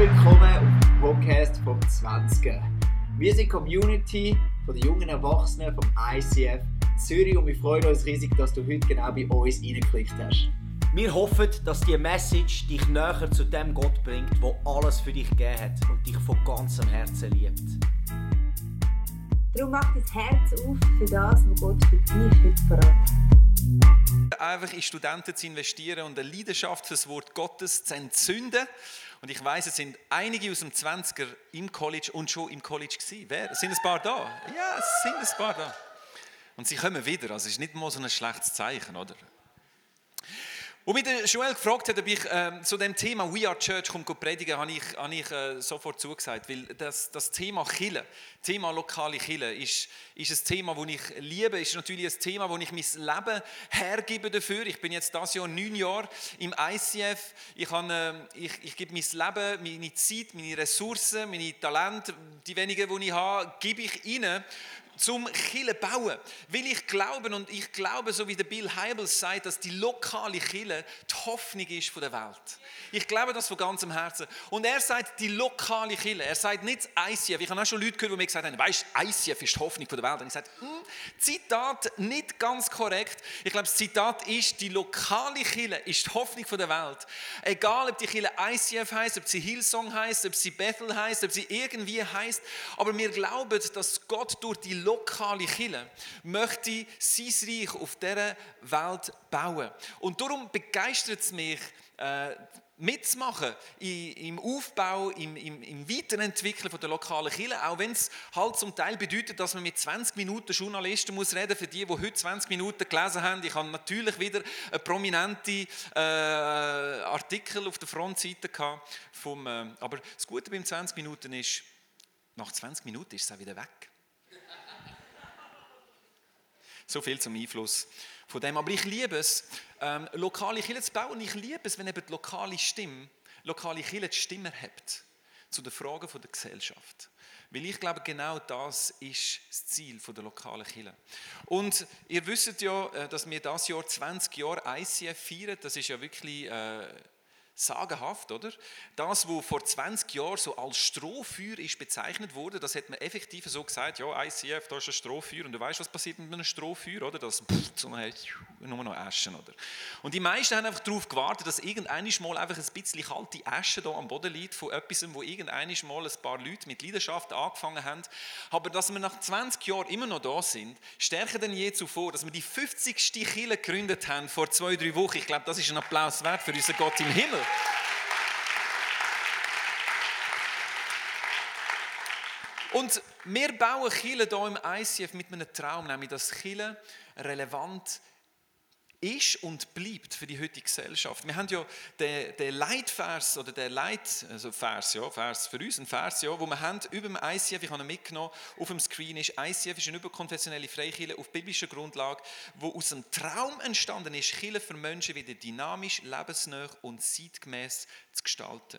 willkommen auf dem Podcast vom 20. Wir sind die Community von den jungen Erwachsenen vom ICF Zürich und wir freuen uns riesig, dass du heute genau bei uns reingeklickt hast. Wir hoffen, dass die Message dich näher zu dem Gott bringt, der alles für dich gegeben hat und dich von ganzem Herzen liebt. Darum mach dein Herz auf für das, was Gott für dich heute verraten Einfach in Studenten zu investieren und eine Leidenschaft für das Wort Gottes zu entzünden. Und ich weiß, es sind einige aus dem 20er im College und schon im College gewesen. Wer? Sind ein paar da? Ja, es sind ein paar da. Und sie kommen wieder. Also es ist nicht mal so ein schlechtes Zeichen, oder? Wo mich Joel gefragt hat, ob ich äh, zu dem Thema We Are Church komme predigen, habe ich, habe ich äh, sofort zugesagt, weil das, das Thema Chille, Thema lokale Chille, ist, ist ein Thema, das ich liebe, ist natürlich ein Thema, wo ich mein Leben hergebe dafür. Ich bin jetzt das Jahr neun Jahre im ICF. Ich, habe, äh, ich, ich gebe mein Leben, meine Zeit, meine Ressourcen, meine Talente, die wenigen, die ich habe, gebe ich ihnen zum Kille bauen. Will ich glauben und ich glaube, so wie der Bill Heibels sagt, dass die lokale Kille die Hoffnung ist der Welt. Ich glaube das von ganzem Herzen. Und er sagt die lokale Kille. Er sagt nicht ICF. Ich habe auch schon Leute gehört, die mir gesagt haben, weißt, ICF ist die Hoffnung der Welt. Und ich sage, hm, Zitat nicht ganz korrekt. Ich glaube, das Zitat ist, die lokale Kille ist die Hoffnung der Welt. Egal, ob die Kille ICF heißt, ob sie Hillsong heißt, ob sie Bethel heißt, ob sie irgendwie heißt, aber wir glauben, dass Gott durch die lokale Kille möchte sein Reich auf dieser Welt bauen. Und darum begeistert es mich, äh, mitzumachen im Aufbau, im, im, im Weiterentwickeln von der lokalen Kirche, auch wenn es halt zum Teil bedeutet, dass man mit 20 Minuten Journalisten muss reden für die, die heute 20 Minuten gelesen haben. Ich habe natürlich wieder eine prominente äh, Artikel auf der Frontseite gehabt. Vom, äh, aber das Gute beim 20 Minuten ist, nach 20 Minuten ist es auch wieder weg. So viel zum Einfluss von dem. Aber ich liebe es, ähm, lokale Kirche zu bauen. Und ich liebe es, wenn eben die lokale Stimme, lokale Kirche die Stimme hat zu den Fragen der Gesellschaft. Weil ich glaube, genau das ist das Ziel der lokalen Kirche. Und ihr wisst ja, äh, dass wir das Jahr 20 Jahre ICF feiern. Das ist ja wirklich äh, sagenhaft, oder? Das, was vor 20 Jahren so als Strohfeuer ist bezeichnet wurde, das hat man effektiv so gesagt, ja, ICF, da ist ein Strohfeuer und du weißt, was passiert mit einem Strohfeuer, oder? Das dann nur noch Aschen, oder? Und die meisten haben einfach darauf gewartet, dass irgendein mal einfach ein bisschen kalte Asche da am Boden liegt von etwas, wo irgendein mal ein paar Leute mit Leidenschaft angefangen haben. Aber dass wir nach 20 Jahren immer noch da sind, stärker denn je zuvor, dass wir die 50. Kille gegründet haben vor zwei, drei Wochen. Ich glaube, das ist ein Applaus wert für unseren Gott im Himmel. Und wir bauen Chile hier im ICF mit einem Traum, nämlich dass Chile relevant ist und bleibt für die heutige Gesellschaft. Wir haben ja den, den Leitvers oder den Leit, also Vers, ja, Vers für uns, ein Vers, ja, wo wir haben über dem ICF, ich habe ihn mitgenommen, auf dem Screen ist, ICF ist eine überkonfessionelle Freikirche auf biblischer Grundlage, wo aus einem Traum entstanden ist, Kirche für Menschen wieder dynamisch, lebensnah und zeitgemäß zu gestalten.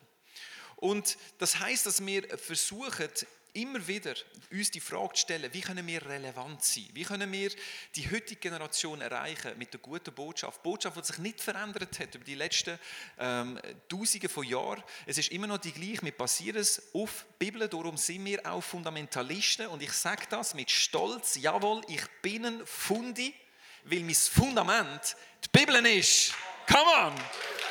Und das heißt, dass wir versuchen, immer wieder uns die Frage stellen, wie können wir relevant sein? Wie können wir die heutige Generation erreichen mit der guten Botschaft? Botschaft, die sich nicht verändert hat über die letzten ähm, Tausende von Jahren. Es ist immer noch die gleiche. Wir basieren es auf die Bibel, darum sind wir auch Fundamentalisten. Und ich sage das mit Stolz, jawohl, ich bin ein Fundi, weil mein Fundament die Bibel ist. Come on!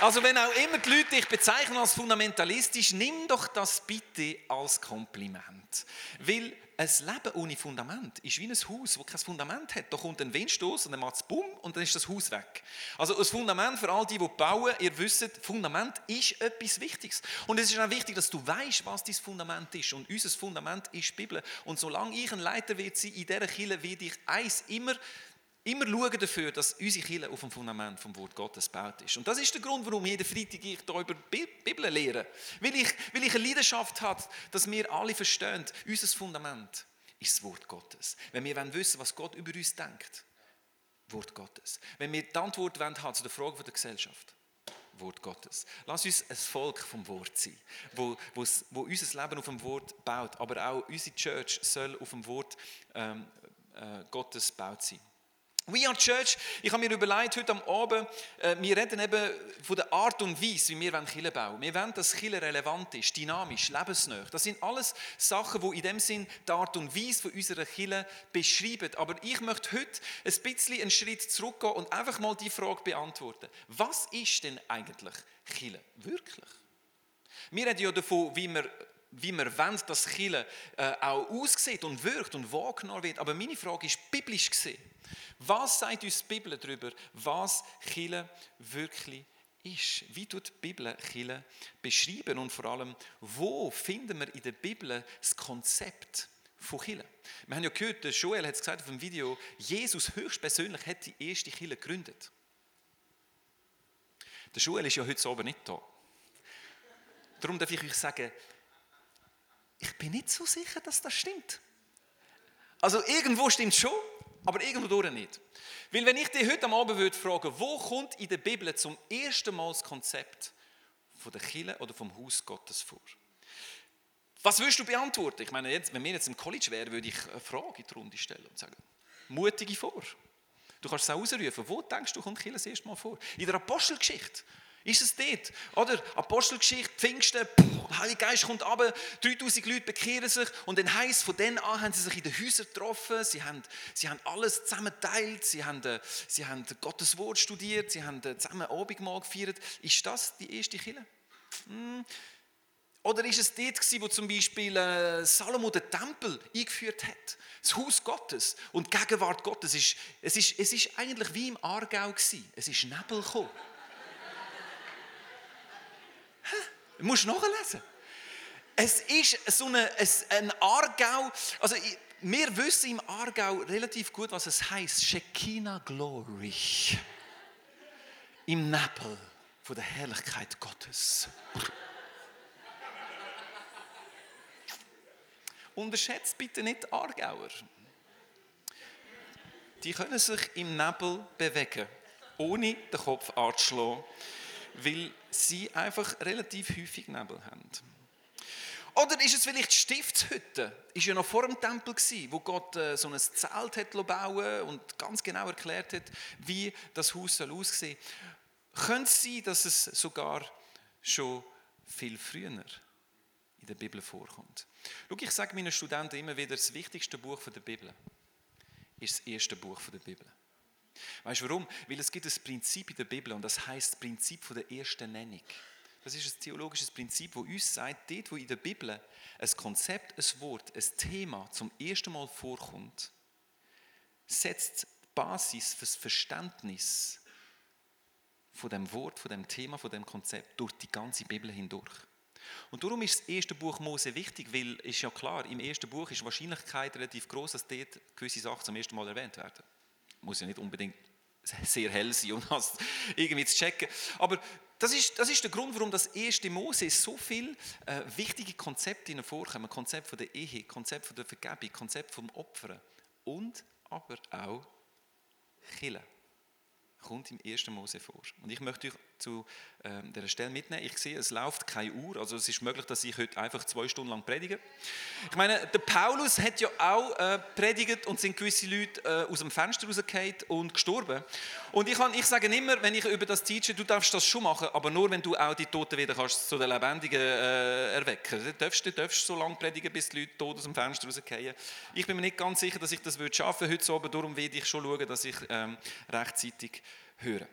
Also wenn auch immer die Leute dich bezeichnen als fundamentalistisch, nimm doch das bitte als Kompliment. Weil ein Leben ohne Fundament ist wie ein Haus, das kein Fundament hat. Da kommt ein Windstoß und dann macht es bumm und dann ist das Haus weg. Also das Fundament für all die, die bauen, ihr wisst, Fundament ist etwas Wichtiges. Und es ist auch wichtig, dass du weißt, was dein Fundament ist. Und unser Fundament ist die Bibel. Und solange ich ein Leiter wird sein in dieser Kirche, werde ich eins immer immer schauen dafür, dass unsere Kirche auf dem Fundament vom Wort Gottes gebaut ist. Und das ist der Grund, warum jeden Freitag ich hier über die Bibel lehre. Weil ich, weil ich eine Leidenschaft habe, dass wir alle verstehen, unser Fundament ist das Wort Gottes. Wenn wir wissen was Gott über uns denkt, Wort Gottes. Wenn wir die Antwort haben zu der Frage der Gesellschaft, Wort Gottes. Lass uns ein Volk vom Wort sein, wo, wo, wo unser Leben auf dem Wort baut, aber auch unsere Church soll auf dem Wort ähm, äh, Gottes baut sein. We are Church, ich habe mir überlegt, heute am Abend, äh, wir reden eben von der Art und Weise, wie wir Kirche bauen Wir wollen, dass Kirche relevant ist, dynamisch, lebensnah. Das sind alles Sachen, die in dem Sinn die Art und Weise von unserer Kirche beschreiben. Aber ich möchte heute ein bisschen einen Schritt zurückgehen und einfach mal die Frage beantworten. Was ist denn eigentlich Kirche? Wirklich? Wir reden ja davon, wie wir wie wir wollen, dass Kirche äh, auch aussieht und wirkt und wahrgenommen wird. Aber meine Frage ist biblisch gesehen. Was sagt uns die Bibel darüber, was Chile wirklich ist? Wie tut die Bibel Chile beschreiben und vor allem, wo finden wir in der Bibel das Konzept von Chile? Wir haben ja gehört, Joel hat es gesagt auf dem Video, Jesus höchstpersönlich hat die erste Chile gegründet. Der Joel ist ja heute Abend nicht da. Darum darf ich euch sagen, ich bin nicht so sicher, dass das stimmt. Also irgendwo stimmt schon, aber irgendwo nicht. Weil wenn ich dich heute am Abend würde fragen, wo kommt in der Bibel zum ersten Mal das Konzept von der Kirche oder vom Haus Gottes vor? Was würdest du beantworten? Ich meine, jetzt, wenn wir jetzt im College wären, würde ich eine Frage in die Runde stellen und sagen, mutige vor. Du kannst es auch ausrufen. Wo denkst du, kommt Kirche das erste Mal vor? In der Apostelgeschichte. Ist es dort? Oder? Apostelgeschichte, Pfingsten, der Heilige Geist kommt runter, 3000 Leute bekehren sich und dann heisst von dann an haben sie sich in den Häusern getroffen, sie haben, sie haben alles zusammen geteilt, sie haben, äh, sie haben Gottes Wort studiert, sie haben äh, zusammen Abendmahl gefeiert. Ist das die erste Kirche? Hm. Oder ist es dort wo zum Beispiel äh, Salomo den Tempel eingeführt hat? Das Haus Gottes und die Gegenwart Gottes. Es ist, es ist, es ist eigentlich wie im Aargau gewesen. Es ist Nebel gekommen. Du musst nachlesen. Es ist so eine, ein Aargau, also wir wissen im Aargau relativ gut, was es heißt. Shekinah Glory. Im Nebel von der Herrlichkeit Gottes. Unterschätzt bitte nicht Aargauer. Die können sich im Nebel bewegen, ohne den Kopf anzuschlagen weil sie einfach relativ häufig Nebel haben. Oder ist es vielleicht die Stiftshütte? Ist ja noch vor dem Tempel gewesen, wo Gott äh, so ein Zelt hat bauen und ganz genau erklärt hat, wie das Haus soll aussehen. Könnte es sein, dass es sogar schon viel früher in der Bibel vorkommt? Schau, ich sage meinen Studenten immer wieder, das wichtigste Buch der Bibel ist das erste Buch der Bibel. Weißt du warum? Weil es gibt ein Prinzip in der Bibel und das heißt das Prinzip der ersten Nennung. Das ist ein theologisches Prinzip, das uns sagt, dort wo in der Bibel ein Konzept, ein Wort, ein Thema zum ersten Mal vorkommt, setzt die Basis für das Verständnis von dem Wort, von dem Thema, von dem Konzept durch die ganze Bibel hindurch. Und darum ist das erste Buch Mose wichtig, weil ist ja klar, im ersten Buch ist die Wahrscheinlichkeit relativ groß, dass dort gewisse Sachen zum ersten Mal erwähnt werden muss ja nicht unbedingt sehr hell sein, um das irgendwie zu checken. Aber das ist, das ist der Grund, warum das erste Mose so viele äh, wichtige Konzepte vorkommen. Konzept von der Ehe, Konzept von der Vergebung, Konzept vom Opfern und aber auch Killen kommt im 1. Mose vor. Und ich möchte euch zu äh, dieser Stelle mitnehmen. Ich sehe, es läuft keine Uhr, also es ist möglich, dass ich heute einfach zwei Stunden lang predige. Ich meine, der Paulus hat ja auch äh, predigt und sind gewisse Leute äh, aus dem Fenster rausgefallen und gestorben. Und ich, kann, ich sage immer, wenn ich über das teache, du darfst das schon machen, aber nur, wenn du auch die Toten wieder kannst zu den Lebendigen äh, erwecken. Du darfst, du darfst so lange predigen, bis die Leute tot aus dem Fenster rausfallen. Ich bin mir nicht ganz sicher, dass ich das schaffen würde heute Abend, darum werde ich schon schauen, dass ich ähm, rechtzeitig höre.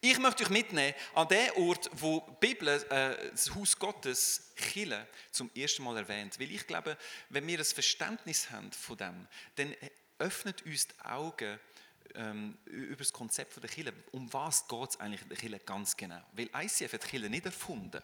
Ich möchte euch mitnehmen an den Ort, wo die Bibel äh, das Haus Gottes, Chile, zum ersten Mal erwähnt. Weil ich glaube, wenn wir ein Verständnis haben von dem, dann öffnet uns die Augen ähm, über das Konzept der Chile. Um was geht es eigentlich in der Chile ganz genau? Weil ICF hat Chile nicht erfunden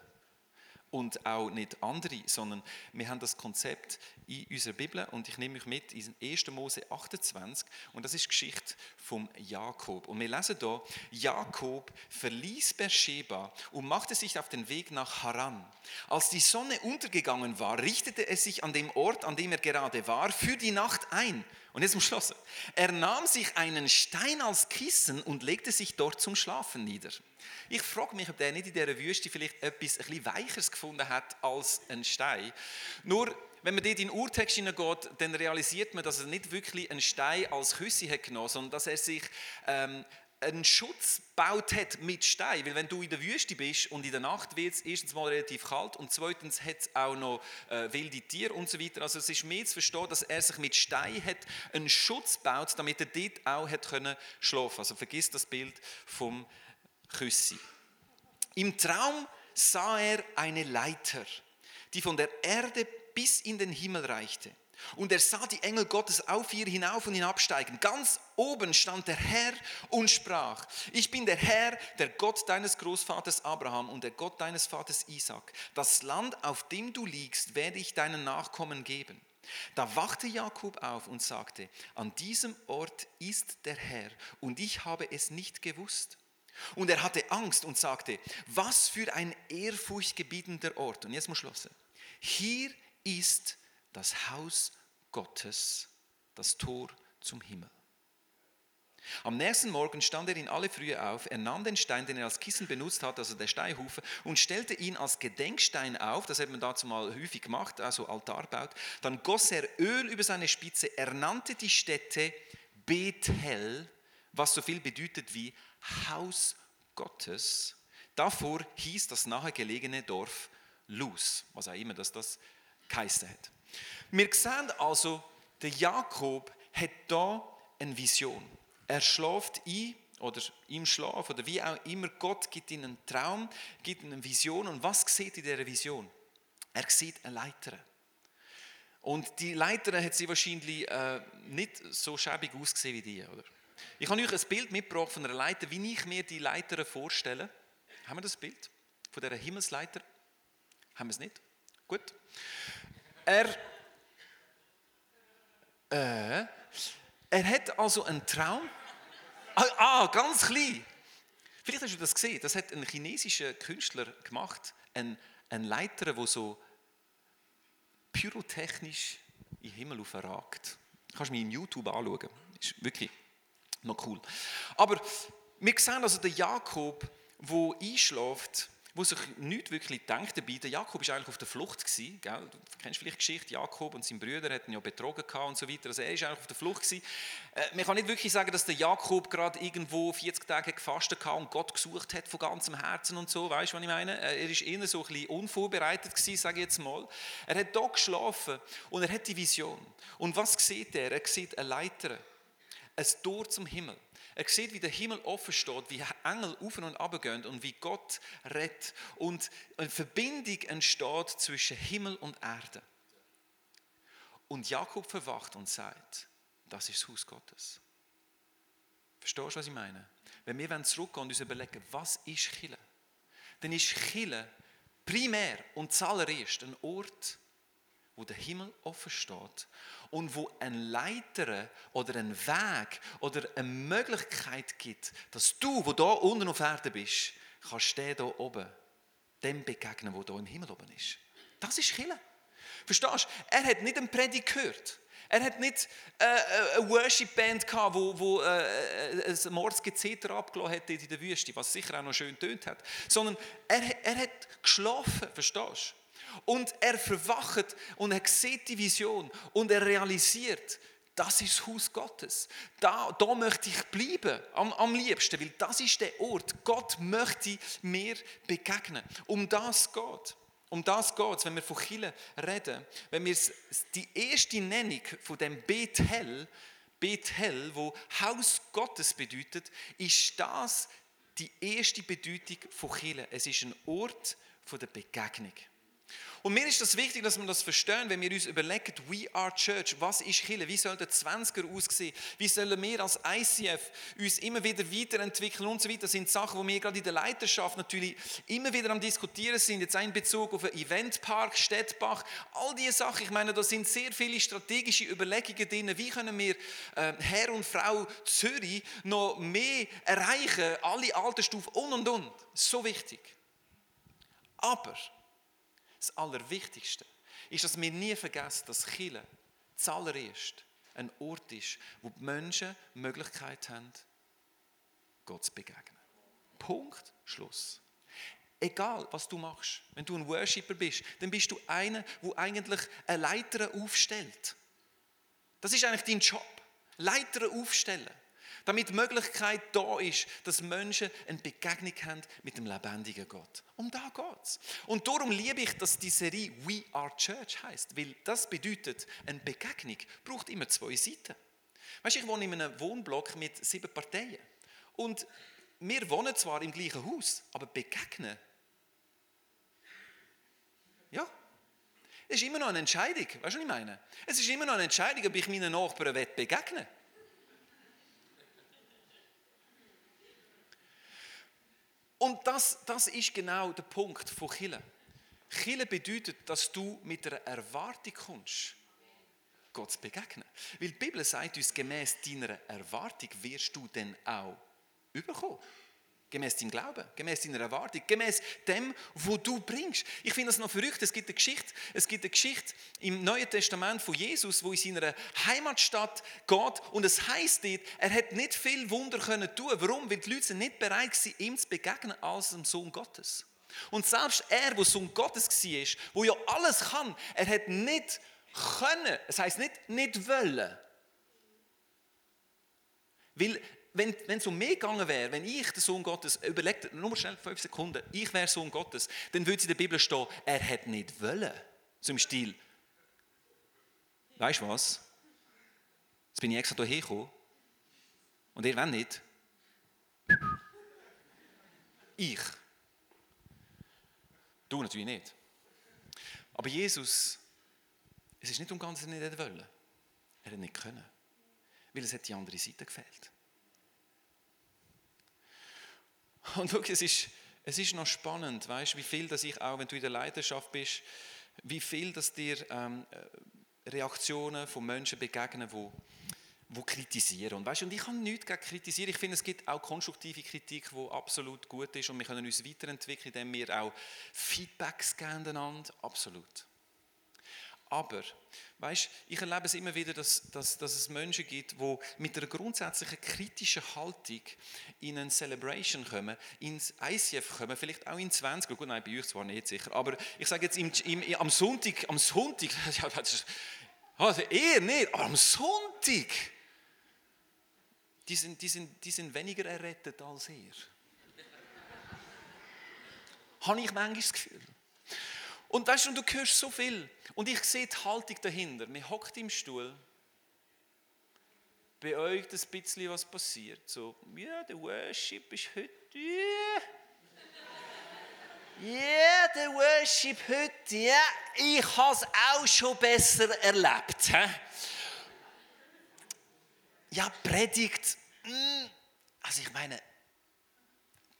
und auch nicht andere, sondern wir haben das Konzept in unserer Bibel und ich nehme mich mit in 1. Mose 28 und das ist die Geschichte vom Jakob. Und wir lesen hier, Jakob verließ Beersheba und machte sich auf den Weg nach Haran. Als die Sonne untergegangen war, richtete er sich an dem Ort, an dem er gerade war, für die Nacht ein. Und jetzt zum Schluss. Er nahm sich einen Stein als Kissen und legte sich dort zum Schlafen nieder. Ich frage mich, ob der nicht in dieser Wüste vielleicht etwas ein bisschen Weicheres gefunden hat als ein Stein. Nur wenn man dort in den Urtext hineingeht, dann realisiert man, dass er nicht wirklich einen Stein als Küsse hat genommen, sondern dass er sich ähm, einen Schutz gebaut hat mit Stein. Weil wenn du in der Wüste bist und in der Nacht wird es erstens mal relativ kalt und zweitens hat es auch noch äh, wilde Tiere und so weiter. Also es ist mehr zu verstehen, dass er sich mit Stein hat einen Schutz gebaut, damit er dort auch hat können schlafen. Also vergiss das Bild vom Küssi. Im Traum sah er eine Leiter, die von der Erde bis in den Himmel reichte. Und er sah die Engel Gottes auf ihr hinauf und hinabsteigen. Ganz oben stand der Herr und sprach, ich bin der Herr, der Gott deines Großvaters Abraham und der Gott deines Vaters Isaac. Das Land, auf dem du liegst, werde ich deinen Nachkommen geben. Da wachte Jakob auf und sagte, an diesem Ort ist der Herr und ich habe es nicht gewusst. Und er hatte Angst und sagte, was für ein ehrfurchtgebietender Ort. Und jetzt muss ich schlossen. Hier ist das Haus Gottes, das Tor zum Himmel. Am nächsten Morgen stand er in alle Frühe auf, er nahm den Stein, den er als Kissen benutzt hat, also der Steinhufe, und stellte ihn als Gedenkstein auf, das hat man dazu mal häufig gemacht, also Altar baut. Dann goss er Öl über seine Spitze, er nannte die Stätte Bethel, was so viel bedeutet wie Haus Gottes. Davor hieß das nahegelegene Dorf Luz, was auch immer das, das geheißen hat. Wir sehen also, der Jakob hat da eine Vision. Er schläft ein oder im Schlaf oder wie auch immer, Gott gibt ihm einen Traum, gibt ihm eine Vision. Und was sieht in dieser Vision? Er sieht eine Leiter. Und die Leiter hat sie wahrscheinlich äh, nicht so schäbig ausgesehen wie die, oder? Ich habe euch ein Bild mitgebracht von einer Leiter, wie ich mir die Leiter vorstelle. Haben wir das Bild von dieser Himmelsleiter? Haben wir es nicht? Gut. Er, äh, er hat also einen Traum. Ah, ah, ganz klein. Vielleicht hast du das gesehen. Das hat ein chinesischer Künstler gemacht. Ein, ein Leiter, der so pyrotechnisch in den Himmel ragt. Kannst du mir im YouTube anschauen. Ist wirklich noch cool. Aber wir sehen also den Jakob, der einschläft wo sich nicht wirklich denkt dabei. Der Jakob war eigentlich auf der Flucht gewesen, gell? Du kennst vielleicht die Geschichte, Jakob und sein Brüder hatten ja betrogen und so weiter. Also er ist eigentlich auf der Flucht gewesen. Äh, man kann nicht wirklich sagen, dass der Jakob gerade irgendwo 40 Tage gefastet hat und Gott gesucht hat von ganzem Herzen und so. Weißt du, was ich meine? Äh, er ist eher so ein bisschen unvorbereitet gewesen, sage ich jetzt mal. Er hat da geschlafen und er hat die Vision. Und was sieht er? Er sieht eine Leiter, ein Tor zum Himmel. Er sieht, wie der Himmel offen steht, wie Engel auf und ab gehen und wie Gott redet. Und eine Verbindung entsteht zwischen Himmel und Erde. Und Jakob verwacht und sagt, das ist das Haus Gottes. Verstehst du, was ich meine? Wenn wir zurückgehen und uns überlegen, was ist Chile? Dann ist Chile primär und zuallererst ein Ort, wo der Himmel offen steht und wo ein Leiter oder ein Weg oder eine Möglichkeit gibt, dass du, wo da unten auf Erde bist, kannst du da oben dem begegnen, wo da im Himmel oben ist. Das ist Chile. Verstehst du? Er hat nicht einen Predigt gehört. Er hat nicht äh, äh eine Worship-Band gehabt, wo, wo äh, äh ein Mordsgezeter abgelassen hat in der Wüste, was sicher auch noch schön tönt hat. Sondern er, er hat geschlafen, verstehst du? Und er verwacht und er sieht die Vision und er realisiert, das ist das Haus Gottes. Da, da möchte ich bleiben, am, am liebsten, weil das ist der Ort. Gott möchte mir begegnen. Um das geht. Um das geht es, wenn wir von Chile reden. Wenn wir die erste Nennung von dem Bethel, Bethel, wo Haus Gottes bedeutet, ist das die erste Bedeutung von Chile. Es ist ein Ort der Begegnung. Und mir ist das wichtig, dass wir das verstehen, wenn wir uns überlegen, we are Church, was ist Kirche, wie soll der 20er aussehen, wie sollen wir als ICF uns immer wieder weiterentwickeln und so weiter. Das sind Sachen, wo wir gerade in der Leiterschaft natürlich immer wieder am Diskutieren sind, jetzt ein Bezug auf einen Eventpark, Städtbach, all diese Sachen, ich meine, da sind sehr viele strategische Überlegungen drin, wie können wir äh, Herr und Frau Zürich noch mehr erreichen, alle Altersstufen und und und, so wichtig. Aber das Allerwichtigste ist, dass wir nie vergessen, dass Chile zuallererst ein Ort ist, wo die Menschen die Möglichkeit haben, Gott zu begegnen. Punkt, Schluss. Egal, was du machst. Wenn du ein Worshipper bist, dann bist du einer, wo eigentlich eine Leiter aufstellt. Das ist eigentlich dein Job. Leiter aufstellen. Damit die Möglichkeit da ist, dass Menschen eine Begegnung haben mit dem lebendigen Gott. Um da geht's. Und darum liebe ich, dass die Serie We Are Church heißt, weil das bedeutet, eine Begegnung braucht immer zwei Seiten. Weißt, ich wohne in einem Wohnblock mit sieben Parteien und wir wohnen zwar im gleichen Haus, aber begegnen. Ja, es ist immer noch eine Entscheidung. Weißt du, was ich meine? Es ist immer noch eine Entscheidung, ob ich meinen Nachbarn begegnen will. Und das, das ist genau der Punkt von Chile. Chile bedeutet, dass du mit einer Erwartung kommst, Gott zu begegnen. Weil die Bibel sagt uns, gemäß deiner Erwartung wirst du dann auch überkommen. Gemäß deinem Glauben, gemäß deiner Erwartung, gemäß dem, wo du bringst. Ich finde das noch verrückt. Es gibt eine Geschichte, es gibt eine Geschichte im Neuen Testament von Jesus, wo in seiner Heimatstadt geht und es heißt dort, er hat nicht viel Wunder können tun. Warum? Weil die Leute sind nicht bereit waren, ihm zu begegnen als dem Sohn Gottes. Und selbst er, wo Sohn Gottes war, wo ja alles kann, er hat nicht können. Es heißt nicht nicht wollen. Weil wenn, es um mich gegangen wäre, wenn ich der Sohn Gottes, überlegt, nur schnell fünf Sekunden, ich wäre Sohn Gottes, dann würde es in der Bibel stehen, er hätte nicht wollen. Im Stil, weißt du was? Jetzt bin ich extra hierher gekommen und ihr wollt nicht. Ich. Du natürlich nicht. Aber Jesus, es ist nicht um ganz nicht wollen. Er hat nicht können. Weil es hat die andere Seite gefehlt. Und schau, es ist, es ist noch spannend, weißt, wie viel, dass ich auch, wenn du in der Leidenschaft bist, wie viel, dass dir ähm, Reaktionen von Menschen begegnen, die wo kritisieren. Und, weißt, und ich kann nichts gegen kritisieren. Ich finde, es gibt auch konstruktive Kritik, die absolut gut ist und wir können uns weiterentwickeln, indem wir auch Feedbacks geben einander. Absolut. Aber, weißt, ich erlebe es immer wieder, dass, dass, dass es Menschen gibt, die mit einer grundsätzlichen kritischen Haltung in eine Celebration kommen, ins ICF kommen, vielleicht auch in 20, gut, nein, bei euch zwar nicht sicher, aber ich sage jetzt im, im, am Sonntag, am Sonntag, ja, das ist, also eher nicht, aber am Sonntag, die sind, die sind, die sind weniger errettet als ihr. Habe ich manchmal das Gefühl. Und weißt du, du hörst so viel. Und ich sehe die Haltung dahinter. Man hockt im Stuhl. Bei euch das bisschen was passiert. So, ja, der Worship ist heute. Ja, yeah, der Worship heute. Ja, ich habe es auch schon besser erlebt. He? Ja, Predigt. Hm, also ich meine,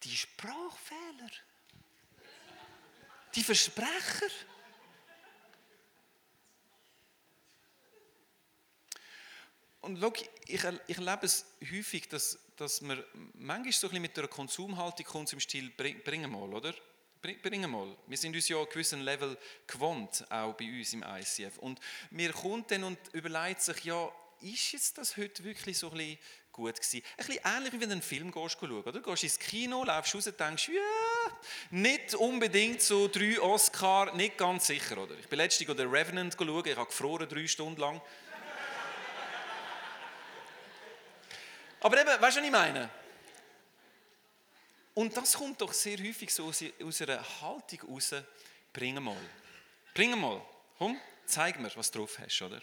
die Sprachfehler die Versprecher. Und schau, ich, ich erlebe es häufig, dass, dass man manchmal so ein bisschen mit einer Konsumhaltung kommt im Stil, bring, mal, oder? Bring, bring mal. Wir sind uns ja an gewissen Level gewohnt, auch bei uns im ICF. Und mir kommt dann und überlegt sich, ja, ist jetzt das heute wirklich so ein bisschen gut gewesen. Ein bisschen ähnlich wie wenn du einen Film gehst, schauen, oder? Du gehst ins Kino, läufst raus und denkst, ja, nicht unbedingt so drei Oscar, nicht ganz sicher, oder? Ich bin letztens den Revenant schauen, ich habe gefroren drei Stunden lang. Aber eben, weißt du, was ich meine? Und das kommt doch sehr häufig so aus einer Haltung raus, bring mal. Bring mal, komm, zeig mir, was du drauf hast, oder?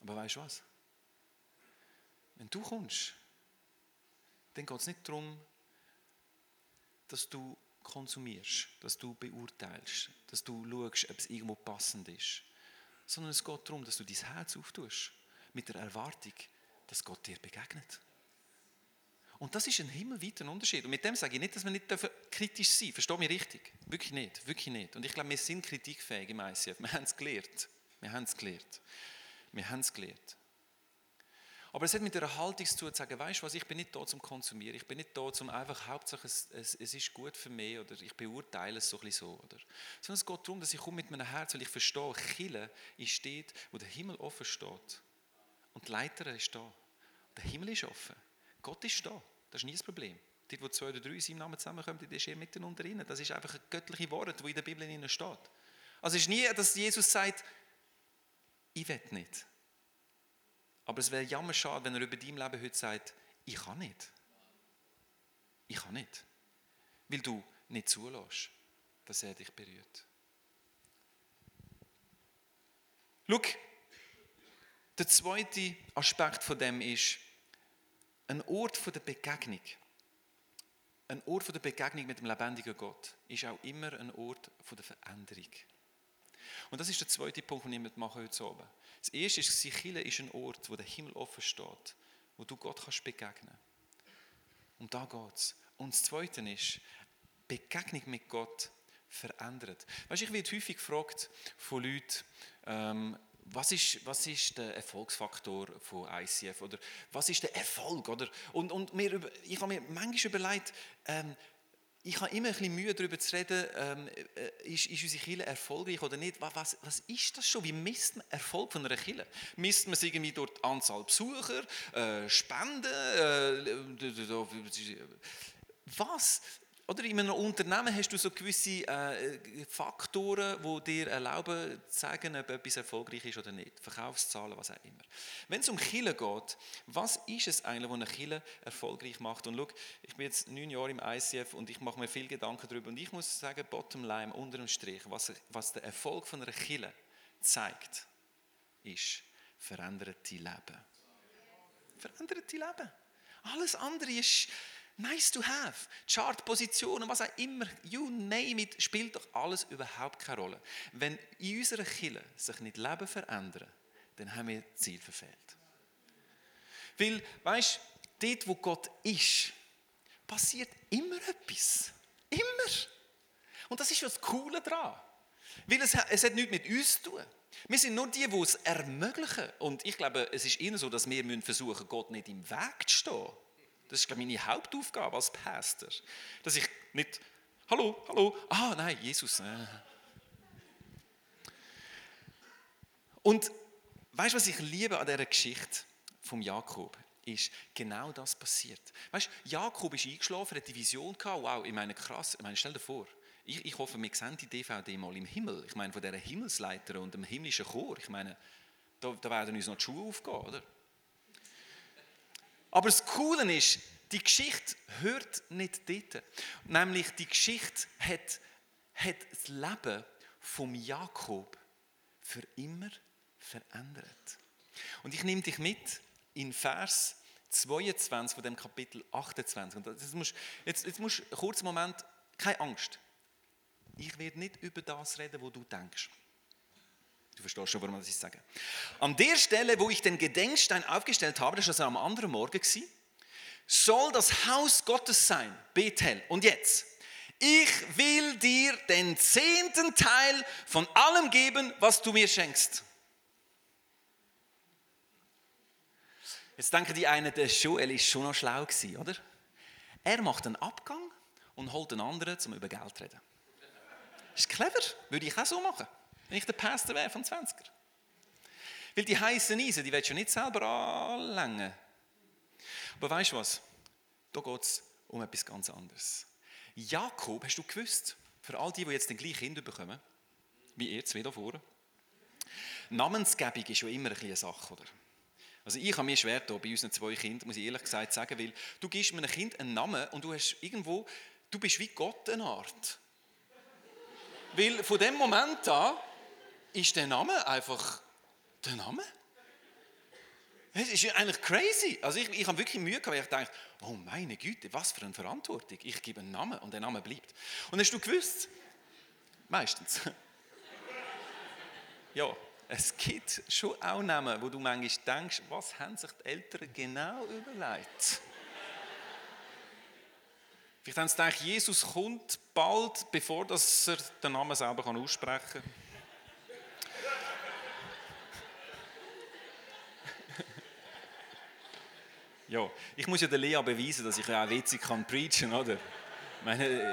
Aber weißt du was? Wenn du kommst, dann geht es nicht darum, dass du konsumierst, dass du beurteilst, dass du schaust, ob es irgendwo passend ist, sondern es geht darum, dass du dein Herz auftust mit der Erwartung, dass Gott dir begegnet. Und das ist ein himmelweiter Unterschied. Und mit dem sage ich nicht, dass wir nicht kritisch sein dürfen. Versteh mich richtig. Wirklich nicht. Wirklich nicht. Und ich glaube, wir sind kritikfähig im ICF. Wir haben es gelernt. Wir haben es gelernt. Wir haben es gelernt. Aber es hat mit einer Haltung zu tun, zu sagen, weißt du was, ich bin nicht da zum Konsumieren, ich bin nicht da zum einfach, Hauptsache es, es, es, ist gut für mich oder ich beurteile es so ein bisschen so. Oder. Sondern es geht darum, dass ich komme mit meinem Herz, weil ich verstehe, Chile ist steht, wo der Himmel offen steht. Und die Leiter ist da. Der Himmel ist offen. Gott ist da. Das ist nie das Problem. Dort, wo zwei oder drei in seinem Namen zusammenkommen, dort ist er miteinander drin. Das ist einfach ein göttliches Wort, das in der Bibel steht. Also es ist nie, dass Jesus sagt, ich will nicht. Aber es wäre jammer schade, wenn er über dein Leben heute sagt, ich kann nicht. Ich kann nicht. Weil du nicht zulässt, dass er dich berührt. Schau, der zweite Aspekt von dem ist, ein Ort von der Begegnung. Ein Ort von der Begegnung mit dem lebendigen Gott ist auch immer ein Ort von der Veränderung. Und das ist der zweite Punkt, den ich machen heute oben. Das erste ist, Sichille ist ein Ort, wo der Himmel offen steht, wo du Gott kannst begegnen. Und da geht's. Und das zweite ist, Begegnung mit Gott verändert. Weißt, ich werde häufig gefragt von Leuten, ähm, was ist, was ist der Erfolgsfaktor von ICF oder was ist der Erfolg? Oder? Und, und mir, ich habe mir manchmal überlegt, ähm, ich habe immer ein bisschen Mühe darüber zu reden, ähm, äh, ist, ist unsere Kirche erfolgreich oder nicht. Was, was ist das schon? Wie misst man Erfolg von einer Kirche? Misst man es irgendwie durch die Anzahl Besucher, äh, Spenden? Äh, was? Oder in einem Unternehmen hast du so gewisse äh, Faktoren, die dir erlauben, zu sagen, ob etwas erfolgreich ist oder nicht. Verkaufszahlen, was auch immer. Wenn es um Kille geht, was ist es eigentlich, was eine Kille erfolgreich macht? Und schau, ich bin jetzt neun Jahre im ICF und ich mache mir viel Gedanken darüber. Und ich muss sagen, bottom line, unter dem Strich, was, was der Erfolg von einer Kille zeigt, ist veränderte Leben. Veränderte Leben. Alles andere ist nice to have. Chartpositionen, was auch immer, you name it, spielt doch alles überhaupt keine Rolle. Wenn in unserer Kirche sich nicht Leben verändern, dann haben wir das Ziel verfehlt. Weil, weißt du, dort, wo Gott ist, passiert immer etwas. Immer. Und das ist das Coole daran. Weil es, es hat nichts mit uns zu tun. Wir sind nur die, die es ermöglichen. Und ich glaube, es ist eher so, dass wir versuchen, Gott nicht im Weg zu stehen. Das ist meine Hauptaufgabe als Pastor. Dass ich nicht, hallo, hallo, ah nein, Jesus. Äh. Und weißt du, was ich liebe an dieser Geschichte vom Jakob? Ist genau das passiert. Weißt du, Jakob ist eingeschlafen, hat die Vision gehabt. Wow, ich meine, krass. Ich meine, stell dir vor, ich, ich hoffe, wir sehen die DVD mal im Himmel. Ich meine, von dieser Himmelsleiter und dem himmlischen Chor. Ich meine, da, da werden uns noch die Schuhe aufgehen, oder? Aber das Coole ist, die Geschichte hört nicht dort. Nämlich die Geschichte hat, hat das Leben vom Jakob für immer verändert. Und ich nehme dich mit in Vers 22 von dem Kapitel 28. Und jetzt musst, jetzt, jetzt musst kurz einen Moment, keine Angst. Ich werde nicht über das reden, wo du denkst. Du verstehst schon, warum das sage. An der Stelle, wo ich den Gedenkstein aufgestellt habe, das war also am anderen Morgen, soll das Haus Gottes sein, Bethel. Und jetzt, ich will dir den zehnten Teil von allem geben, was du mir schenkst. Jetzt denken die einen, der Joel ist schon noch schlau gewesen, oder? Er macht einen Abgang und holt einen anderen, um über Geld zu reden. Ist clever, würde ich auch so machen wenn ich der Pastor wäre von 20er. Weil die heißen Eisen, die willst du nicht selber anlängen. Aber weißt du was? Da geht es um etwas ganz anderes. Jakob, hast du gewusst, für all die, die jetzt den gleichen Kind bekommen, wie ihr zwei da vorne, Namensgebung ist schon immer eine Sache, oder? Also ich habe mir schwer da bei unseren zwei Kindern, muss ich ehrlich gesagt sagen, weil du gibst einem Kind einen Namen und du hast irgendwo, du bist wie Gott eine Art. weil von dem Moment an ist der Name einfach der Name. Es ist eigentlich crazy. Also ich, ich habe wirklich Mühe gehabt, weil ich dachte, oh meine Güte, was für eine Verantwortung. Ich gebe einen Namen und der Name bleibt. Und hast du gewusst? Meistens. ja, es gibt schon auch Namen, wo du manchmal denkst, was haben sich die Eltern genau überlegt? Vielleicht haben sie gedacht, Jesus kommt bald, bevor dass er den Namen selber aussprechen kann. Ja, ich muss ja der Lea beweisen, dass ich auch witzig kann preachen, oder? Meine,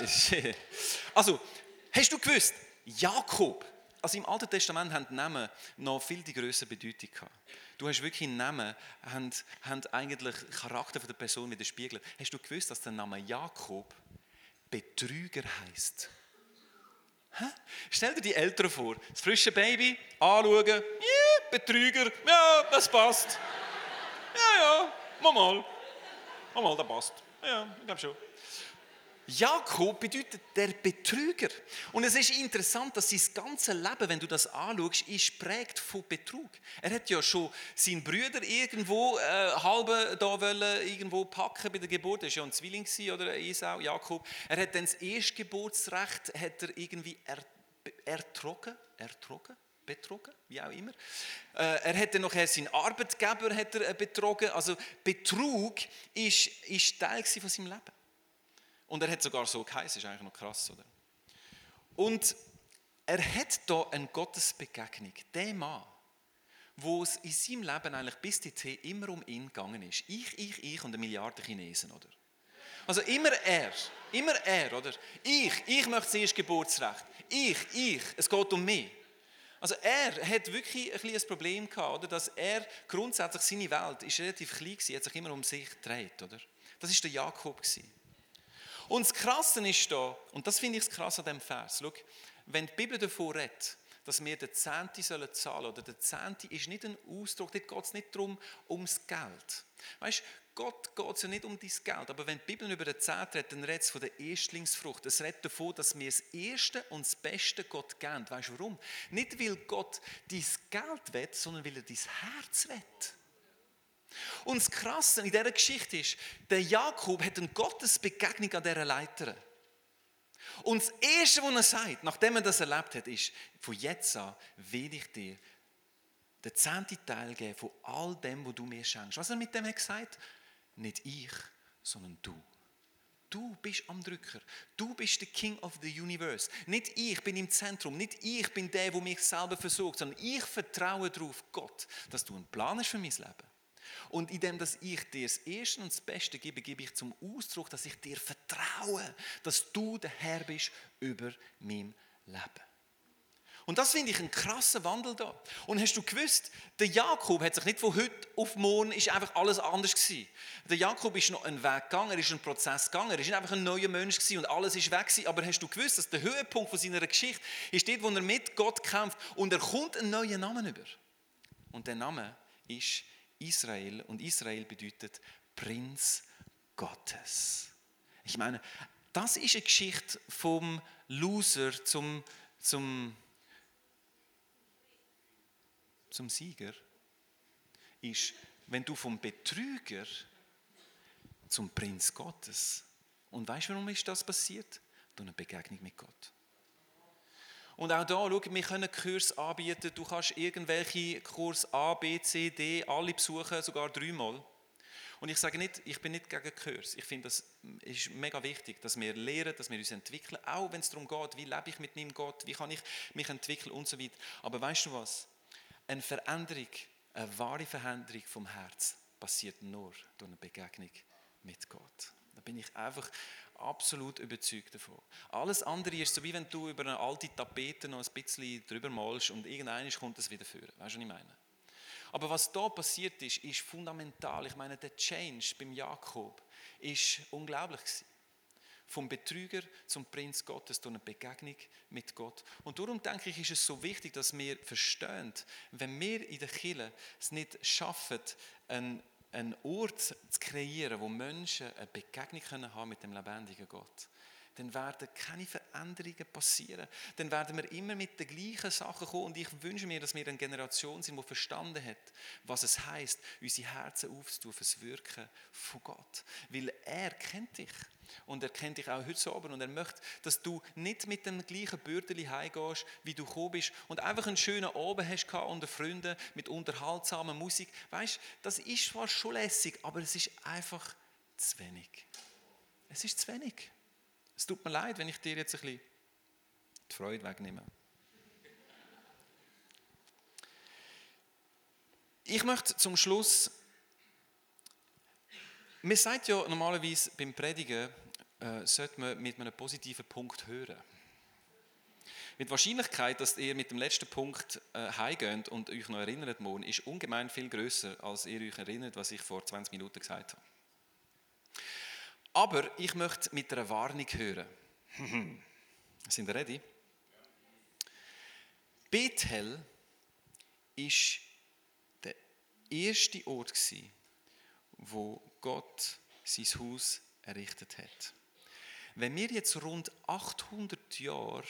also, hast du gewusst, Jakob, also im Alten Testament haben Namen noch viel die größere Bedeutung gehabt. Du hast wirklich Namen, haben, haben eigentlich Charakter von der Person widerspiegelt. Hast du gewusst, dass der Name Jakob Betrüger heißt? Hä? Stell dir die Eltern vor, das frische Baby anschauen, yeah, Betrüger, ja, das passt. Mal mal, mal das passt. Ja, ich glaube schon. Jakob bedeutet der Betrüger. Und es ist interessant, dass sein ganzes Leben, wenn du das anschaust, ist prägt von Betrug. Er hat ja schon seinen Brüder irgendwo äh, halbe da wollen, irgendwo packen bei der Geburt. Er war ja ein Zwilling oder Esau, Jakob. Er hat dann das Erstgeburtsrecht hat er irgendwie er, ertrogen, ertrogen, betrogen, wie auch immer. Äh, er hat dann nachher seinen Arbeitgeber hat er, äh, betrogen. Also Betrug ist, ist Teil von seinem Leben. Und er hat sogar so geheißen, ist eigentlich noch krass, oder? Und er hat da eine Gottesbegegnung. Der Mann, wo es in seinem Leben eigentlich bis die immer um ihn gegangen ist. Ich, ich, ich und eine Milliarde Chinesen, oder? Also immer er, immer er, oder? Ich, ich möchte zuerst Geburtsrecht. Ich, ich, es geht um mich. Also er hat wirklich ein kleines Problem gehabt, oder? Dass er grundsätzlich seine Welt ist relativ klein war, hat sich immer um sich gedreht, oder? Das ist der Jakob gewesen. Und das Krasse ist da, und das finde ich das Krasse an diesem Vers, schau, wenn die Bibel davon redet, dass wir den Zehnte sollen zahlen oder der Zehnte ist nicht ein Ausdruck, dort geht es nicht darum, ums Geld. Weißt Gott geht es ja nicht um dein Geld, aber wenn die Bibel über den Zehnt redet, dann redet es von der Erstlingsfrucht. Es redet davon, dass wir das Erste und das Beste Gott geben. Weißt du warum? Nicht, weil Gott dein Geld will, sondern weil er dein Herz will. Und das Krasse in dieser Geschichte ist, der Jakob hat eine Gottesbegegnung an dieser Leiter. Und das Erste, was er sagt, nachdem er das erlebt hat, ist, von jetzt an will ich dir den zehnten Teil geben von all dem, was du mir schenkst. Was er mit dem hat gesagt? Nicht ich, sondern du. Du bist am Drücker. Du bist der King of the Universe. Nicht ich bin im Zentrum. Nicht ich bin der, der mich selber versorgt, sondern ich vertraue darauf, Gott, dass du einen Plan hast für mein Leben. Und indem dass ich dir das Erste und das Beste gebe, gebe ich zum Ausdruck, dass ich dir vertraue, dass du der Herr bist über mein Leben. Und das finde ich einen krassen Wandel da. Und hast du gewusst, der Jakob hat sich nicht von heute auf morgen ist einfach alles anders gewesen. Der Jakob ist noch einen Weg gegangen, er ist einen Prozess gegangen, er ist einfach ein neuer Mensch gewesen und alles ist weg gewesen. Aber hast du gewusst, dass der Höhepunkt von seiner Geschichte ist dort, wo er mit Gott kämpft und er kommt einen neuen Namen über. Und der Name ist Israel und Israel bedeutet Prinz Gottes. Ich meine, das ist eine Geschichte vom Loser zum, zum, zum Sieger. Ist, wenn du vom Betrüger zum Prinz Gottes. Und weißt du, warum ist das passiert? Durch eine Begegnung mit Gott. Und auch da, schau, wir können Kurs anbieten. Du kannst irgendwelche Kurs A, B, C, D alle besuchen, sogar dreimal. Und ich sage nicht, ich bin nicht gegen Kurs. Ich finde, das ist mega wichtig, dass wir lernen, dass wir uns entwickeln, auch wenn es darum geht, wie lebe ich mit meinem Gott, wie kann ich mich entwickeln und so weiter. Aber weißt du was? Eine Veränderung, eine wahre Veränderung vom Herz passiert nur durch eine Begegnung mit Gott. Da bin ich einfach absolut überzeugt davon. Alles andere ist so, wie wenn du über eine alte Tapete noch ein bisschen drüber malst und irgendwann kommt es wieder führen. Weißt du, was ich meine? Aber was da passiert ist, ist fundamental. Ich meine, der Change beim Jakob ist unglaublich gewesen. Vom Betrüger zum Prinz Gottes durch eine Begegnung mit Gott. Und darum denke ich, ist es so wichtig, dass wir verstehen, wenn wir in der Kirche es nicht schaffen, einen einen Ort zu kreieren, wo Menschen eine Begegnung können haben mit dem lebendigen Gott, dann werden keine Veränderungen passieren. Dann werden wir immer mit den gleichen Sachen kommen. Und ich wünsche mir, dass wir eine Generation sind, die verstanden hat, was es heißt, unsere Herzen aufzutun für das Wirken von Gott. Weil er kennt dich. Und er kennt dich auch heute oben und er möchte, dass du nicht mit dem gleichen Bürdeli heimgehst, wie du gekommen bist und einfach einen schönen Abend hast unter Freunden mit unterhaltsamer Musik. Weißt, das ist zwar schon lässig, aber es ist einfach zu wenig. Es ist zu wenig. Es tut mir leid, wenn ich dir jetzt ein bisschen die Freude wegnehme. Ich möchte zum Schluss man sagt ja normalerweise beim Predigen, äh, sollte man mit einem positiven Punkt hören. Mit Wahrscheinlichkeit, dass ihr mit dem letzten Punkt äh, heimgeht und euch noch erinnert morgen, ist ungemein viel größer, als ihr euch erinnert, was ich vor 20 Minuten gesagt habe. Aber ich möchte mit einer Warnung hören. Sind ihr ready? Bethel ist der erste Ort, wo Gott sein Haus errichtet hat. Wenn wir jetzt rund 800 Jahre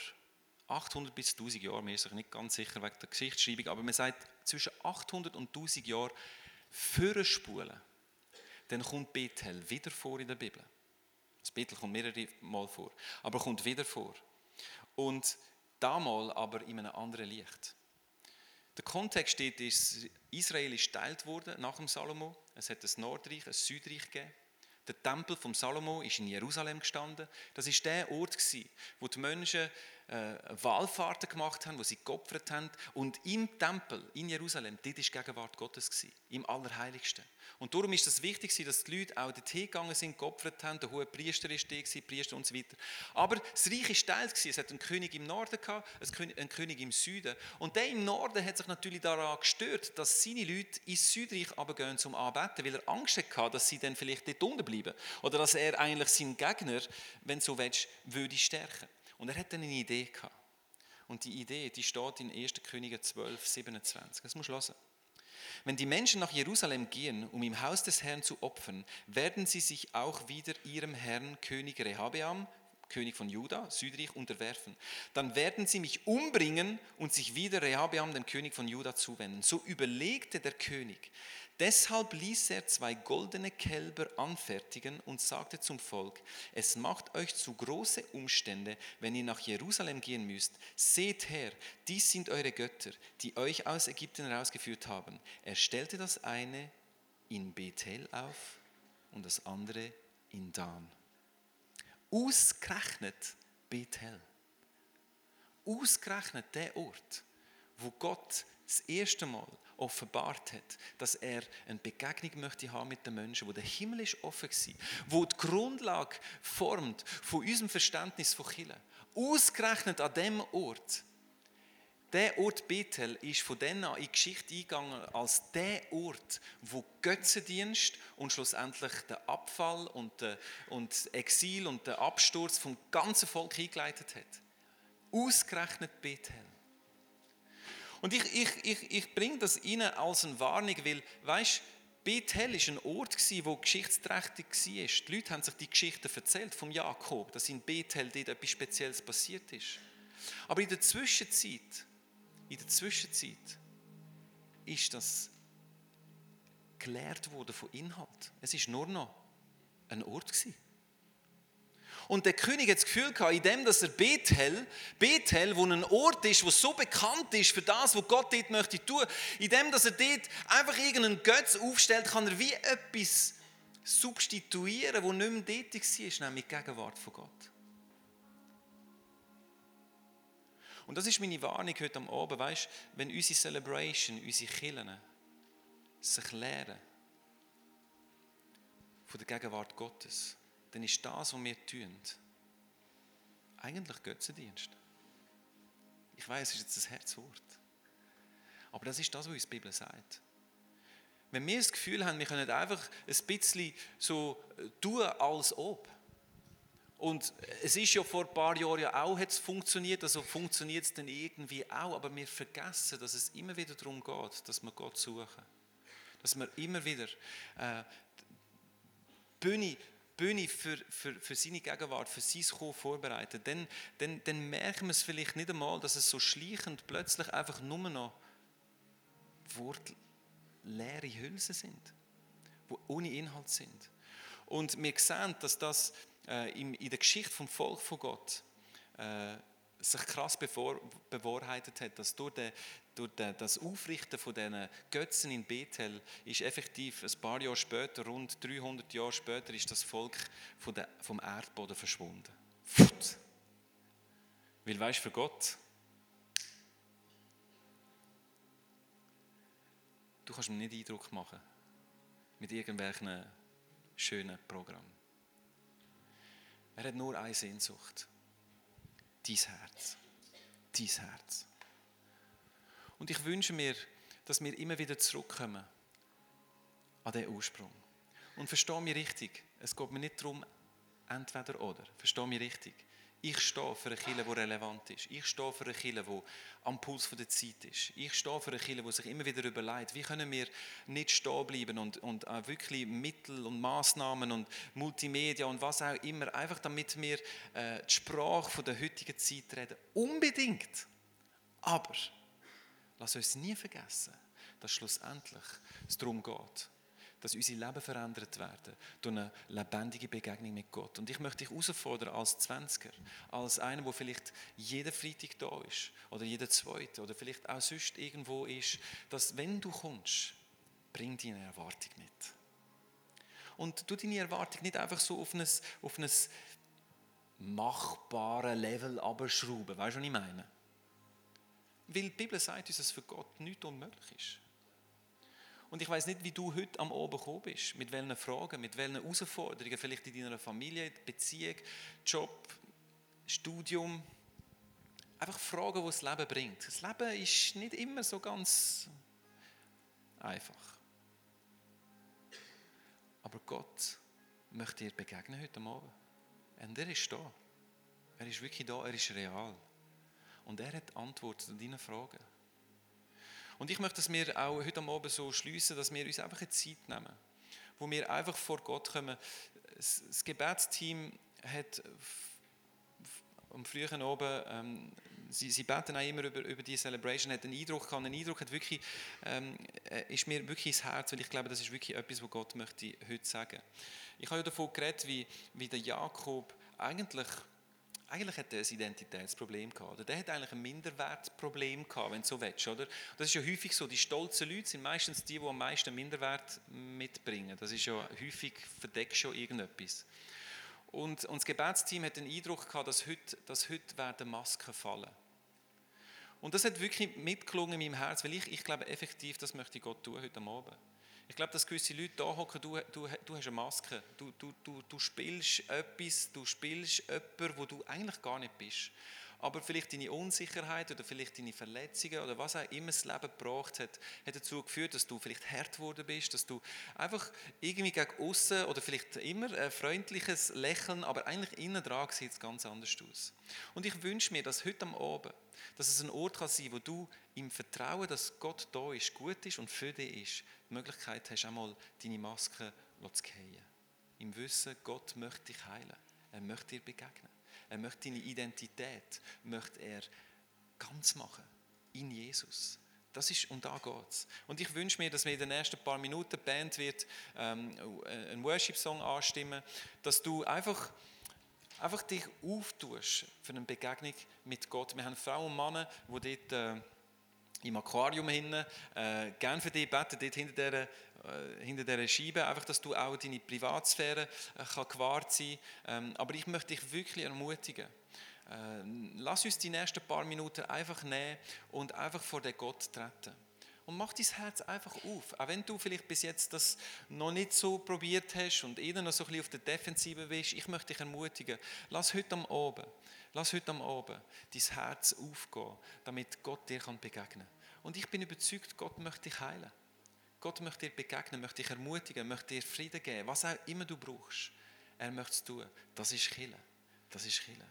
800 bis 1000 Jahre, mir ist sich nicht ganz sicher wegen der Geschichtsschreibung, aber man sagt zwischen 800 und 1000 Jahren vorspulen, dann kommt Bethel wieder vor in der Bibel. Das Bethel kommt mehrere Mal vor, aber kommt wieder vor. Und damals aber in einem anderen Licht. Der Kontext steht, ist, Israel ist geteilt worden nach dem Salomo. Es hat ein Nordreich, ein Südreich gegeben. Der Tempel vom Salomo ist in Jerusalem gestanden. Das ist der Ort, wo die Menschen äh, Wallfahrten gemacht haben, wo sie geopfert haben. Und im Tempel in Jerusalem, dort war die Gegenwart Gottes, gewesen, im Allerheiligsten. Und darum ist es wichtig, dass die Leute auch dorthin gegangen sind, geopfert haben. Der hohe Priester ist da, Priester und so weiter. Aber das Reich ist teilt. Es hat einen König im Norden gehabt, einen König im Süden. Und der im Norden hat sich natürlich daran gestört, dass seine Leute ins Südreich runtergehen zum Anbeten, weil er Angst hatte, dass sie dann vielleicht dort unten bleiben. Oder dass er eigentlich seinen Gegner, wenn du so willst, würde stärken. Und er hat dann eine Idee gehabt. Und die Idee, die steht in 1. Könige 12, 27. Das muss hören. Wenn die Menschen nach Jerusalem gehen, um im Haus des Herrn zu opfern, werden sie sich auch wieder ihrem Herrn König Rehabeam, König von Juda, Südreich, unterwerfen. Dann werden sie mich umbringen und sich wieder Rehabeam, dem König von Juda, zuwenden. So überlegte der König, Deshalb ließ er zwei goldene Kälber anfertigen und sagte zum Volk, es macht euch zu große Umstände, wenn ihr nach Jerusalem gehen müsst. Seht her, dies sind eure Götter, die euch aus Ägypten herausgeführt haben. Er stellte das eine in Bethel auf und das andere in Dan. Ausgerechnet Bethel. Ausgerechnet der Ort, wo Gott das erste Mal offenbart hat, dass er eine Begegnung möchte haben mit den Menschen, wo der Himmel ist offen war, wo die Grundlage formt von unserem Verständnis von Kirche. Ausgerechnet an dem Ort, der Ort Bethel ist von dann an in die Geschichte eingegangen als der Ort, wo Götzendienst und schlussendlich der Abfall und, der, und Exil und der Absturz vom ganzen Volk eingeleitet hat. Ausgerechnet Bethel. Und ich, ich, ich, ich bringe das Ihnen als eine Warnung, weil, weißt Bethel war ein Ort, der geschichtsträchtig war. Die Leute haben sich die Geschichte erzählt vom Jakob, dass in Bethel dort etwas Spezielles passiert ist. Aber in der Zwischenzeit, in der Zwischenzeit ist das gelehrt worden von Inhalt. Es ist nur noch ein Ort gewesen. Und der König hat das Gefühl gehabt, in dem, dass er Bethel, Bethel, wo ein Ort ist, wo so bekannt ist für das, was Gott dort möchte tun, in dem, dass er dort einfach irgendeinen Götz aufstellt, kann er wie etwas substituieren, wo nicht mehr tätig war, nämlich die Gegenwart von Gott. Und das ist meine Warnung heute am Abend, weißt, wenn unsere Celebration, unsere Killen sich lehren von der Gegenwart Gottes dann ist das, was wir tun, eigentlich Götzendienst. Ich weiß, es ist jetzt ein Herzwort. Aber das ist das, was uns die Bibel sagt. Wenn wir das Gefühl haben, wir können einfach ein bisschen so äh, tun, als ob. Und es ist ja vor ein paar Jahren ja auch hat funktioniert, also funktioniert es dann irgendwie auch, aber wir vergessen, dass es immer wieder darum geht, dass wir Gott suchen. Dass wir immer wieder äh, Bühne Bühne für, für, für seine Gegenwart, für sein Kommen vorbereiten, dann, dann, dann merken wir es vielleicht nicht einmal, dass es so schleichend plötzlich einfach nur noch wortleere Hülsen sind, die ohne Inhalt sind. Und wir sehen, dass das äh, in, der Geschichte vom Volk von Gott äh, sich krass bevor, bewahrheitet hat, dass durch, den, durch den, das Aufrichten von diesen Götzen in Bethel ist effektiv ein paar Jahre später, rund 300 Jahre später, ist das Volk von der, vom Erdboden verschwunden. Pfft. Weil weißt du, für Gott, du kannst mir nicht Eindruck machen mit irgendwelchen schönen Programmen. Er hat nur eine Sehnsucht dein Herz. dein Herz. Und ich wünsche mir, dass wir immer wieder zurückkommen an den Ursprung. Und verstehe mich richtig, es geht mir nicht darum, entweder oder. Verstehe mich richtig. Ich stehe für eine Kirche, die relevant ist. Ich stehe für eine Kirche, die am Puls der Zeit ist. Ich stehe für eine Kirche, die sich immer wieder überlegt, wie können wir nicht stehen bleiben und, und wirklich Mittel und Maßnahmen und Multimedia und was auch immer, einfach damit wir äh, die Sprache der heutigen Zeit reden. Unbedingt. Aber lass uns nie vergessen, dass schlussendlich es darum geht, dass unsere Leben verändert werden durch eine lebendige Begegnung mit Gott. Und ich möchte dich herausfordern als Zwanziger, als einer, der vielleicht jeden Freitag da ist oder jeden zweiten oder vielleicht auch sonst irgendwo ist, dass wenn du kommst, bring deine Erwartung mit. Und du deine Erwartung nicht einfach so auf ein, auf ein machbare Level abschrauben. Weißt du, was ich meine? Weil die Bibel sagt uns, dass für Gott nichts unmöglich ist. Und ich weiß nicht, wie du heute am Oben gekommen bist, mit welchen Fragen, mit welchen Herausforderungen, vielleicht in deiner Familie, Beziehung, Job, Studium. Einfach Fragen, die das Leben bringt. Das Leben ist nicht immer so ganz einfach. Aber Gott möchte dir begegnen heute Abend. Und er ist da. Er ist wirklich da, er ist real. Und er hat Antworten auf deine Fragen. Und ich möchte, dass wir auch heute Abend so schließen, dass wir uns einfach eine Zeit nehmen, wo wir einfach vor Gott kommen. Das Gebetsteam hat am frühen Abend, ähm, sie, sie beten auch immer über, über die Celebration, hat einen Eindruck gehabt, einen Eindruck hat wirklich, ähm, äh, ist mir wirklich ins Herz, weil ich glaube, das ist wirklich etwas, was Gott möchte heute sagen. Ich habe ja davon geredet, wie, wie der Jakob eigentlich eigentlich hat er ein Identitätsproblem gehabt. Oder? Der hat eigentlich ein Minderwertproblem gehabt, wenn du so willst. Oder? Das ist ja häufig so, die stolzen Leute sind meistens die, die am meisten Minderwert mitbringen. Das ist ja häufig verdeckt schon irgendetwas. Und, und das Gebetsteam hat den Eindruck gehabt, dass heute, dass heute werden Masken fallen. Und das hat wirklich mitgelungen in meinem Herz, weil ich, ich glaube effektiv, das möchte Gott tun heute Abend. Ich glaube, dass gewisse Leute da hocken, du, du, du hast eine Maske, du, du, du, du spielst etwas, du spielst jemanden, wo du eigentlich gar nicht bist. Aber vielleicht deine Unsicherheit oder vielleicht deine Verletzungen oder was auch immer das Leben gebracht hat, hat dazu geführt, dass du vielleicht hart geworden bist, dass du einfach irgendwie gegen außen oder vielleicht immer ein freundliches Lächeln, aber eigentlich innen dran sieht es ganz anders aus. Und ich wünsche mir, dass heute am Abend, dass es ein Ort kann sein, wo du im Vertrauen, dass Gott da ist, gut ist und für dich ist, die Möglichkeit hast, einmal deine Maske zu fallen. Im Wissen, Gott möchte dich heilen. Er möchte dir begegnen. Er möchte deine Identität möchte er ganz machen. In Jesus. Das ist, und da geht's. Und ich wünsche mir, dass wir in den nächsten paar Minuten die Band wird ähm, einen Worship-Song anstimmen, dass du einfach, einfach dich auftust für eine Begegnung mit Gott. Wir haben Frauen und Männer, die dort äh, im Aquarium hinten, äh, gerne für dich beten, dort hinter dieser, äh, hinter dieser Scheibe, einfach, dass du auch deine Privatsphäre äh, kann gewahrt sein ähm, Aber ich möchte dich wirklich ermutigen, äh, lass uns die nächsten paar Minuten einfach nehmen und einfach vor den Gott treten. Und mach dein Herz einfach auf. Auch wenn du vielleicht bis jetzt das noch nicht so probiert hast und eher noch so ein bisschen auf der Defensive bist, ich möchte dich ermutigen, lass heute am Abend Lass heute am Abend dein Herz aufgehen, damit Gott dir begegnen kann. Und ich bin überzeugt, Gott möchte dich heilen. Gott möchte dir begegnen, möchte dich ermutigen, möchte dir Frieden geben, was auch immer du brauchst. Er möchte es tun. Das ist Chille. Das ist Chille.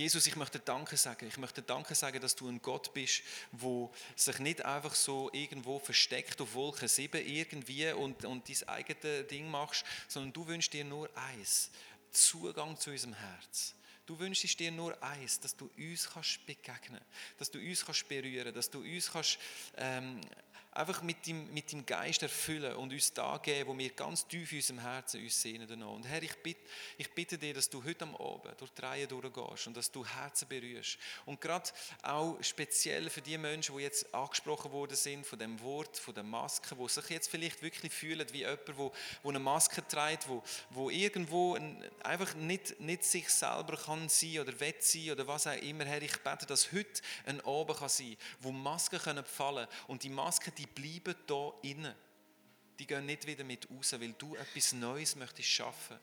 Jesus, ich möchte Danke sagen. Ich möchte Danke sagen, dass du ein Gott bist, wo sich nicht einfach so irgendwo versteckt auf Wolke 7 irgendwie und, und dein eigenes Ding machst, sondern du wünschst dir nur eins: Zugang zu unserem Herz. Du wünschst dir nur eins, dass du uns kannst begegnen, dass du uns kannst berühren, dass du uns kannst ähm, einfach mit dem, mit dem Geist erfüllen und uns da geben, wo wir ganz tief in unserem Herzen uns sehnen. Und Herr, ich bitte, ich bitte dir, dass du heute am Abend durch die Reihe durchgehst und dass du Herzen berührst. Und gerade auch speziell für die Menschen, die jetzt angesprochen worden sind von dem Wort, von der Maske, die sich jetzt vielleicht wirklich fühlen wie jemand, wo, wo eine Maske trägt, wo, wo irgendwo einfach nicht, nicht sich selber kann sein oder will sein oder was auch immer. Herr, ich bete, dass heute ein Abend kann sein, wo Masken können fallen und die Masken, die bleiben da innen. Die gehen nicht wieder mit raus, weil du etwas Neues möchtest schaffen.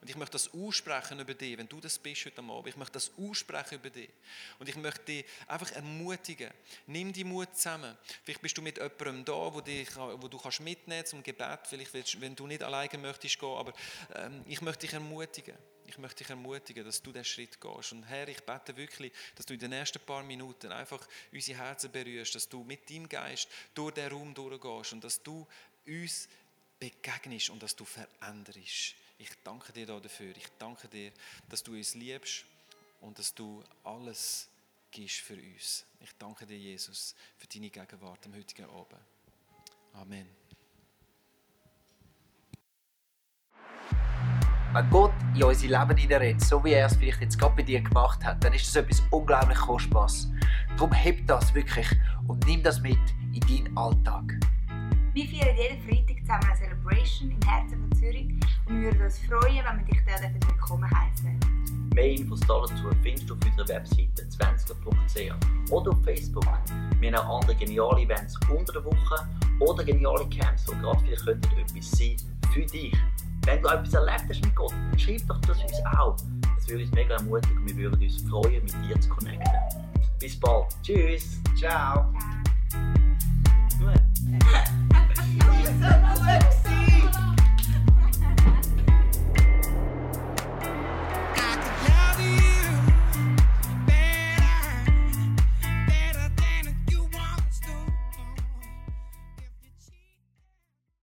Und ich möchte das aussprechen über dich, wenn du das bist heute Abend. Ich möchte das aussprechen über dich. Und ich möchte dich einfach ermutigen. Nimm die Mut zusammen. Vielleicht bist du mit jemandem da, wo, dich, wo du kannst mitnehmen zum Gebet. Vielleicht, wenn du nicht alleine möchtest gehen. Aber ähm, ich möchte dich ermutigen. Ich möchte dich ermutigen, dass du diesen Schritt gehst. Und Herr, ich bete wirklich, dass du in den nächsten paar Minuten einfach unsere Herzen berührst, dass du mit deinem Geist durch den Raum durchgehst und dass du uns begegnest und dass du veränderst. Ich danke dir dafür. Ich danke dir, dass du uns liebst und dass du alles gibst für uns. Ich danke dir, Jesus, für deine Gegenwart am heutigen Abend. Amen. Wenn Gott in unser Leben hineinredet, so wie er es vielleicht jetzt gerade bei dir gemacht hat, dann ist das etwas unglaublich Kostbares. Darum heb das wirklich und nimm das mit in deinen Alltag. Wir feiern jeden Freitag zusammen eine Celebration im Herzen von Zürich und wir würden uns freuen, wenn wir dich dort willkommen heißen. Mehr Infos dazu findest du auf unserer Webseite 20.ch oder auf Facebook. Wir haben auch andere geniale Events unter der Woche oder geniale Camps, die gerade vielleicht etwas sein für dich wenn du etwas erlebt hast mit Gott, dann schreib doch das uns auch. Das würde uns mega ermutigen. Wir würden uns freuen, mit dir zu connecten. Bis bald. Tschüss. Ciao. Ciao. Gut.